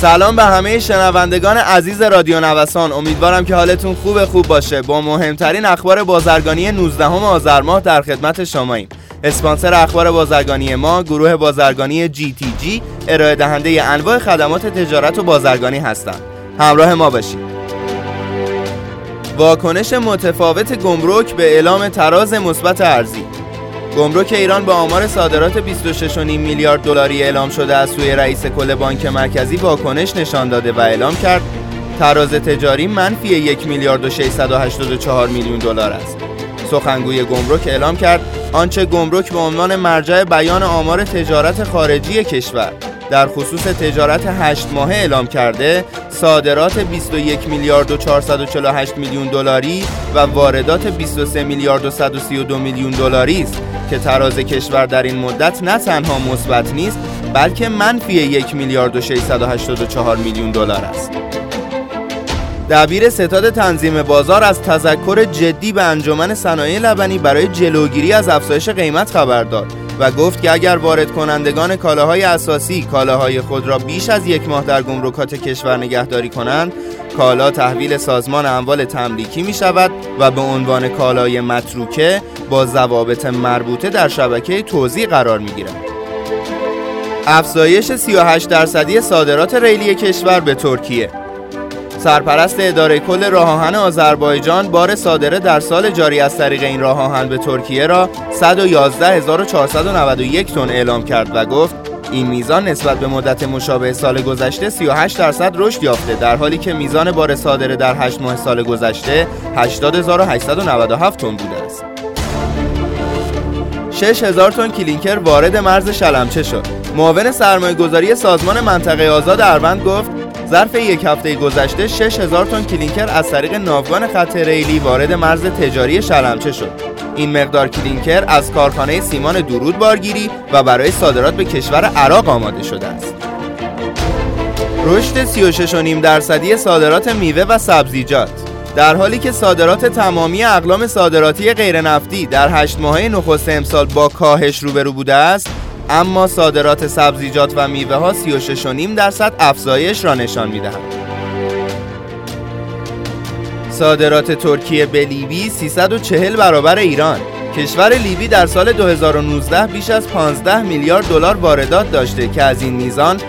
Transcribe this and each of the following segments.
سلام به همه شنوندگان عزیز رادیو نوسان. امیدوارم که حالتون خوب خوب باشه. با مهمترین اخبار بازرگانی 19 آذر ماه در خدمت شماییم. اسپانسر اخبار بازرگانی ما گروه بازرگانی جی تی جی ارائه دهنده انواع خدمات تجارت و بازرگانی هستند. همراه ما باشید. واکنش متفاوت گمرک به اعلام تراز مثبت ارزی. گمرک ایران با آمار صادرات 26.5 میلیارد دلاری اعلام شده از سوی رئیس کل بانک مرکزی واکنش نشان داده و اعلام کرد تراز تجاری منفی یک میلیارد و 684 میلیون دلار است. سخنگوی گمرک اعلام کرد آنچه گمرک به عنوان مرجع بیان آمار تجارت خارجی کشور در خصوص تجارت 8 ماهه اعلام کرده صادرات 21 میلیارد و 448 میلیون دلاری و واردات 23 میلیارد و 132 میلیون دلاری است که تراز کشور در این مدت نه تنها مثبت نیست بلکه منفی یک میلیارد و 684 میلیون دلار است. دبیر ستاد تنظیم بازار از تذکر جدی به انجمن صنایع لبنی برای جلوگیری از افزایش قیمت خبر داد و گفت که اگر وارد کنندگان کالاهای اساسی کالاهای خود را بیش از یک ماه در گمرکات کشور نگهداری کنند کالا تحویل سازمان اموال تملیکی می شود و به عنوان کالای متروکه با ضوابط مربوطه در شبکه توزیع قرار می گیرد. افزایش 38 درصدی صادرات ریلی کشور به ترکیه سرپرست اداره کل راه آهن آذربایجان بار صادره در سال جاری از طریق این راه آهن به ترکیه را 111491 تن اعلام کرد و گفت این میزان نسبت به مدت مشابه سال گذشته 38 درصد رشد یافته در حالی که میزان بار صادره در 8 ماه سال گذشته 80897 تن بوده است. 6000 تن کلینکر وارد مرز شلمچه شد. معاون سرمایه گذاری سازمان منطقه آزاد اروند گفت ظرف یک هفته گذشته 6000 تن کلینکر از طریق ناوگان خط ریلی وارد مرز تجاری شلمچه شد. این مقدار کلینکر از کارخانه سیمان درود بارگیری و برای صادرات به کشور عراق آماده شده است. رشد 36.5 درصدی صادرات میوه و سبزیجات در حالی که صادرات تمامی اقلام صادراتی غیرنفتی در هشت ماهه نخست امسال با کاهش روبرو بوده است اما صادرات سبزیجات و میوه ها 36.5 درصد افزایش را نشان می‌دهند. صادرات ترکیه به لیبی 340 برابر ایران کشور لیبی در سال 2019 بیش از 15 میلیارد دلار واردات داشته که از این میزان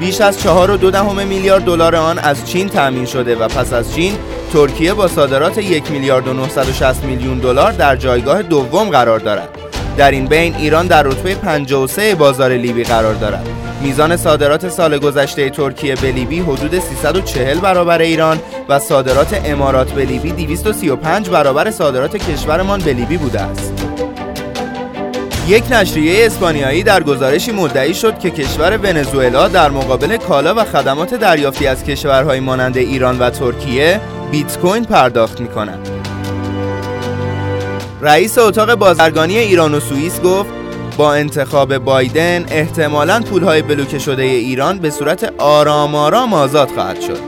بیش از 4.2 میلیارد دلار آن از چین تأمین شده و پس از چین ترکیه با صادرات 1 میلیارد و 960 میلیون دلار در جایگاه دوم قرار دارد. در این بین ایران در رتبه 53 بازار لیبی قرار دارد. میزان صادرات سال گذشته ترکیه به لیبی حدود 340 برابر ایران و صادرات امارات به لیبی 235 برابر صادرات کشورمان به لیبی بوده است. یک نشریه اسپانیایی در گزارشی مدعی شد که کشور ونزوئلا در مقابل کالا و خدمات دریافتی از کشورهای مانند ایران و ترکیه بیت کوین پرداخت می کند. رئیس اتاق بازرگانی ایران و سوئیس گفت با انتخاب بایدن احتمالاً پولهای بلوکه شده ایران به صورت آرام آرام آزاد خواهد شد.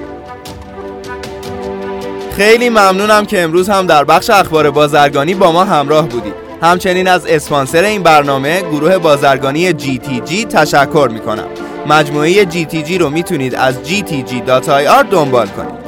خیلی ممنونم که امروز هم در بخش اخبار بازرگانی با ما همراه بودید. همچنین از اسپانسر این برنامه گروه بازرگانی GTG تشکر می کنم. مجموعه GTG رو می‌تونید از gtg.ir دنبال کنید.